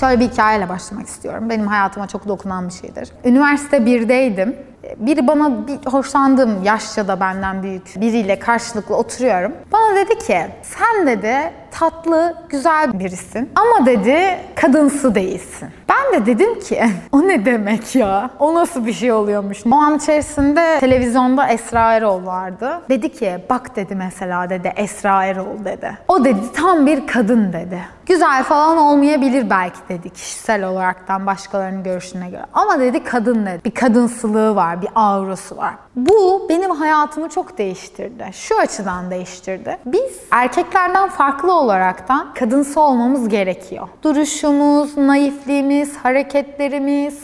Şöyle bir hikayeyle başlamak istiyorum. Benim hayatıma çok dokunan bir şeydir. Üniversite 1'deydim. Biri bana bir hoşlandığım yaşça da benden büyük biriyle karşılıklı oturuyorum. Bana dedi ki sen dedi tatlı, güzel birisin ama dedi kadınsı değilsin. Ben de dedim ki o ne demek ya? O nasıl bir şey oluyormuş? O an içerisinde televizyonda Esra Erol vardı. Dedi ki bak dedi mesela dedi Esra Erol dedi. O dedi tam bir kadın dedi. Güzel falan olmayabilir belki dedi kişisel olaraktan başkalarının görüşüne göre. Ama dedi kadın dedi. Bir kadınsılığı var, bir aurası var. Bu benim hayatımı çok değiştirdi. Şu açıdan değiştirdi. Biz erkeklerden farklı olaraktan kadınsı olmamız gerekiyor. Duruşumuz, naifliğimiz, hareketlerimiz,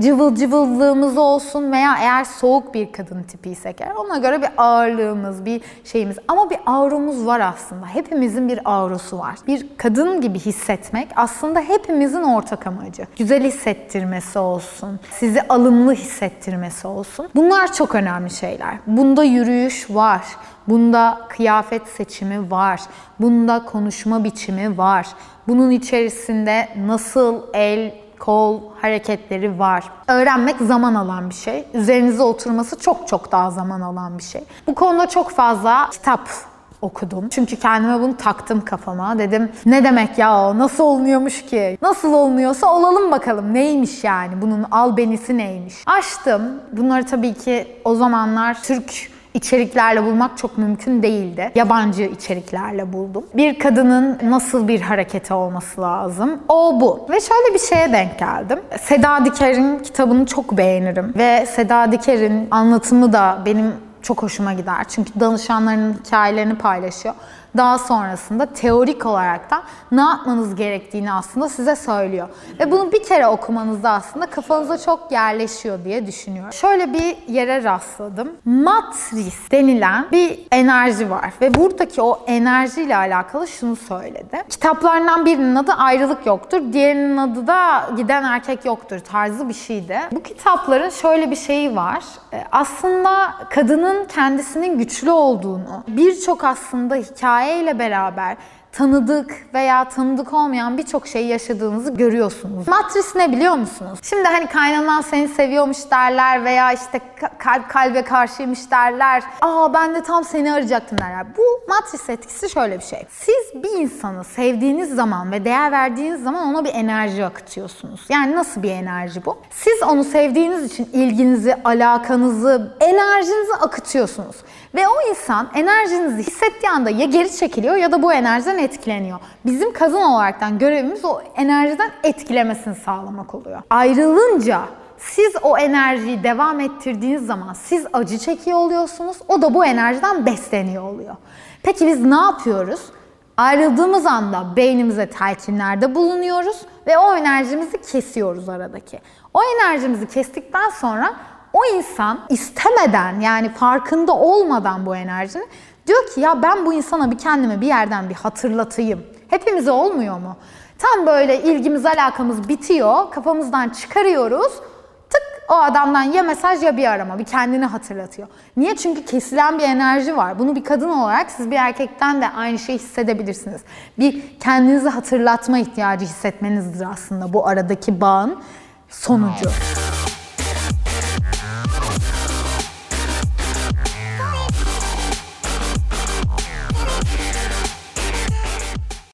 cıvıl cıvıllığımız olsun veya eğer soğuk bir kadın tipiysek eğer ona göre bir ağırlığımız, bir şeyimiz ama bir aurumuz var aslında. Hepimizin bir aurosu var. Bir kadın gibi hissetmek aslında hepimizin ortak amacı. Güzel hissettirmesi olsun, sizi alımlı hissettirmesi olsun. Bunlar çok önemli şeyler. Bunda yürüyüş var. Bunda kıyafet seçimi var. Bunda konuşma biçimi var. Bunun içerisinde nasıl el, kol hareketleri var. Öğrenmek zaman alan bir şey. Üzerinize oturması çok çok daha zaman alan bir şey. Bu konuda çok fazla kitap okudum. Çünkü kendime bunu taktım kafama. Dedim ne demek ya? Nasıl olunuyormuş ki? Nasıl olunuyorsa olalım bakalım. Neymiş yani? Bunun albenisi neymiş? Açtım. Bunları tabii ki o zamanlar Türk içeriklerle bulmak çok mümkün değildi. Yabancı içeriklerle buldum. Bir kadının nasıl bir hareketi olması lazım? O bu. Ve şöyle bir şeye denk geldim. Seda Diker'in kitabını çok beğenirim. Ve Seda Diker'in anlatımı da benim çok hoşuma gider. Çünkü danışanlarının hikayelerini paylaşıyor daha sonrasında teorik olarak da ne yapmanız gerektiğini aslında size söylüyor. Ve bunu bir kere okumanızda aslında kafanıza çok yerleşiyor diye düşünüyorum. Şöyle bir yere rastladım. Matris denilen bir enerji var ve buradaki o enerjiyle alakalı şunu söyledi. Kitaplarından birinin adı Ayrılık Yoktur, diğerinin adı da Giden Erkek Yoktur tarzı bir şeydi. Bu kitapların şöyle bir şeyi var. E, aslında kadının kendisinin güçlü olduğunu, birçok aslında hikaye hikayeyle beraber tanıdık veya tanıdık olmayan birçok şeyi yaşadığınızı görüyorsunuz. Matris ne biliyor musunuz? Şimdi hani kaynanan seni seviyormuş derler veya işte kalp kalbe karşıymış derler. Aa ben de tam seni arayacaktım derler. Bu matris etkisi şöyle bir şey. Siz bir insanı sevdiğiniz zaman ve değer verdiğiniz zaman ona bir enerji akıtıyorsunuz. Yani nasıl bir enerji bu? Siz onu sevdiğiniz için ilginizi, alakanızı, enerjinizi akıtıyorsunuz. Ve o insan enerjinizi hissettiği anda ya geri çekiliyor ya da bu enerjiden etkileniyor. Bizim kadın olaraktan görevimiz o enerjiden etkilemesini sağlamak oluyor. Ayrılınca siz o enerjiyi devam ettirdiğiniz zaman siz acı çekiyor oluyorsunuz. O da bu enerjiden besleniyor oluyor. Peki biz ne yapıyoruz? Ayrıldığımız anda beynimize telkinlerde bulunuyoruz ve o enerjimizi kesiyoruz aradaki. O enerjimizi kestikten sonra o insan istemeden yani farkında olmadan bu enerjinin diyor ki ya ben bu insana bir kendime bir yerden bir hatırlatayım. Hepimize olmuyor mu? Tam böyle ilgimiz alakamız bitiyor, kafamızdan çıkarıyoruz. Tık o adamdan ya mesaj ya bir arama, bir kendini hatırlatıyor. Niye? Çünkü kesilen bir enerji var. Bunu bir kadın olarak siz bir erkekten de aynı şeyi hissedebilirsiniz. Bir kendinizi hatırlatma ihtiyacı hissetmenizdir aslında bu aradaki bağın sonucu.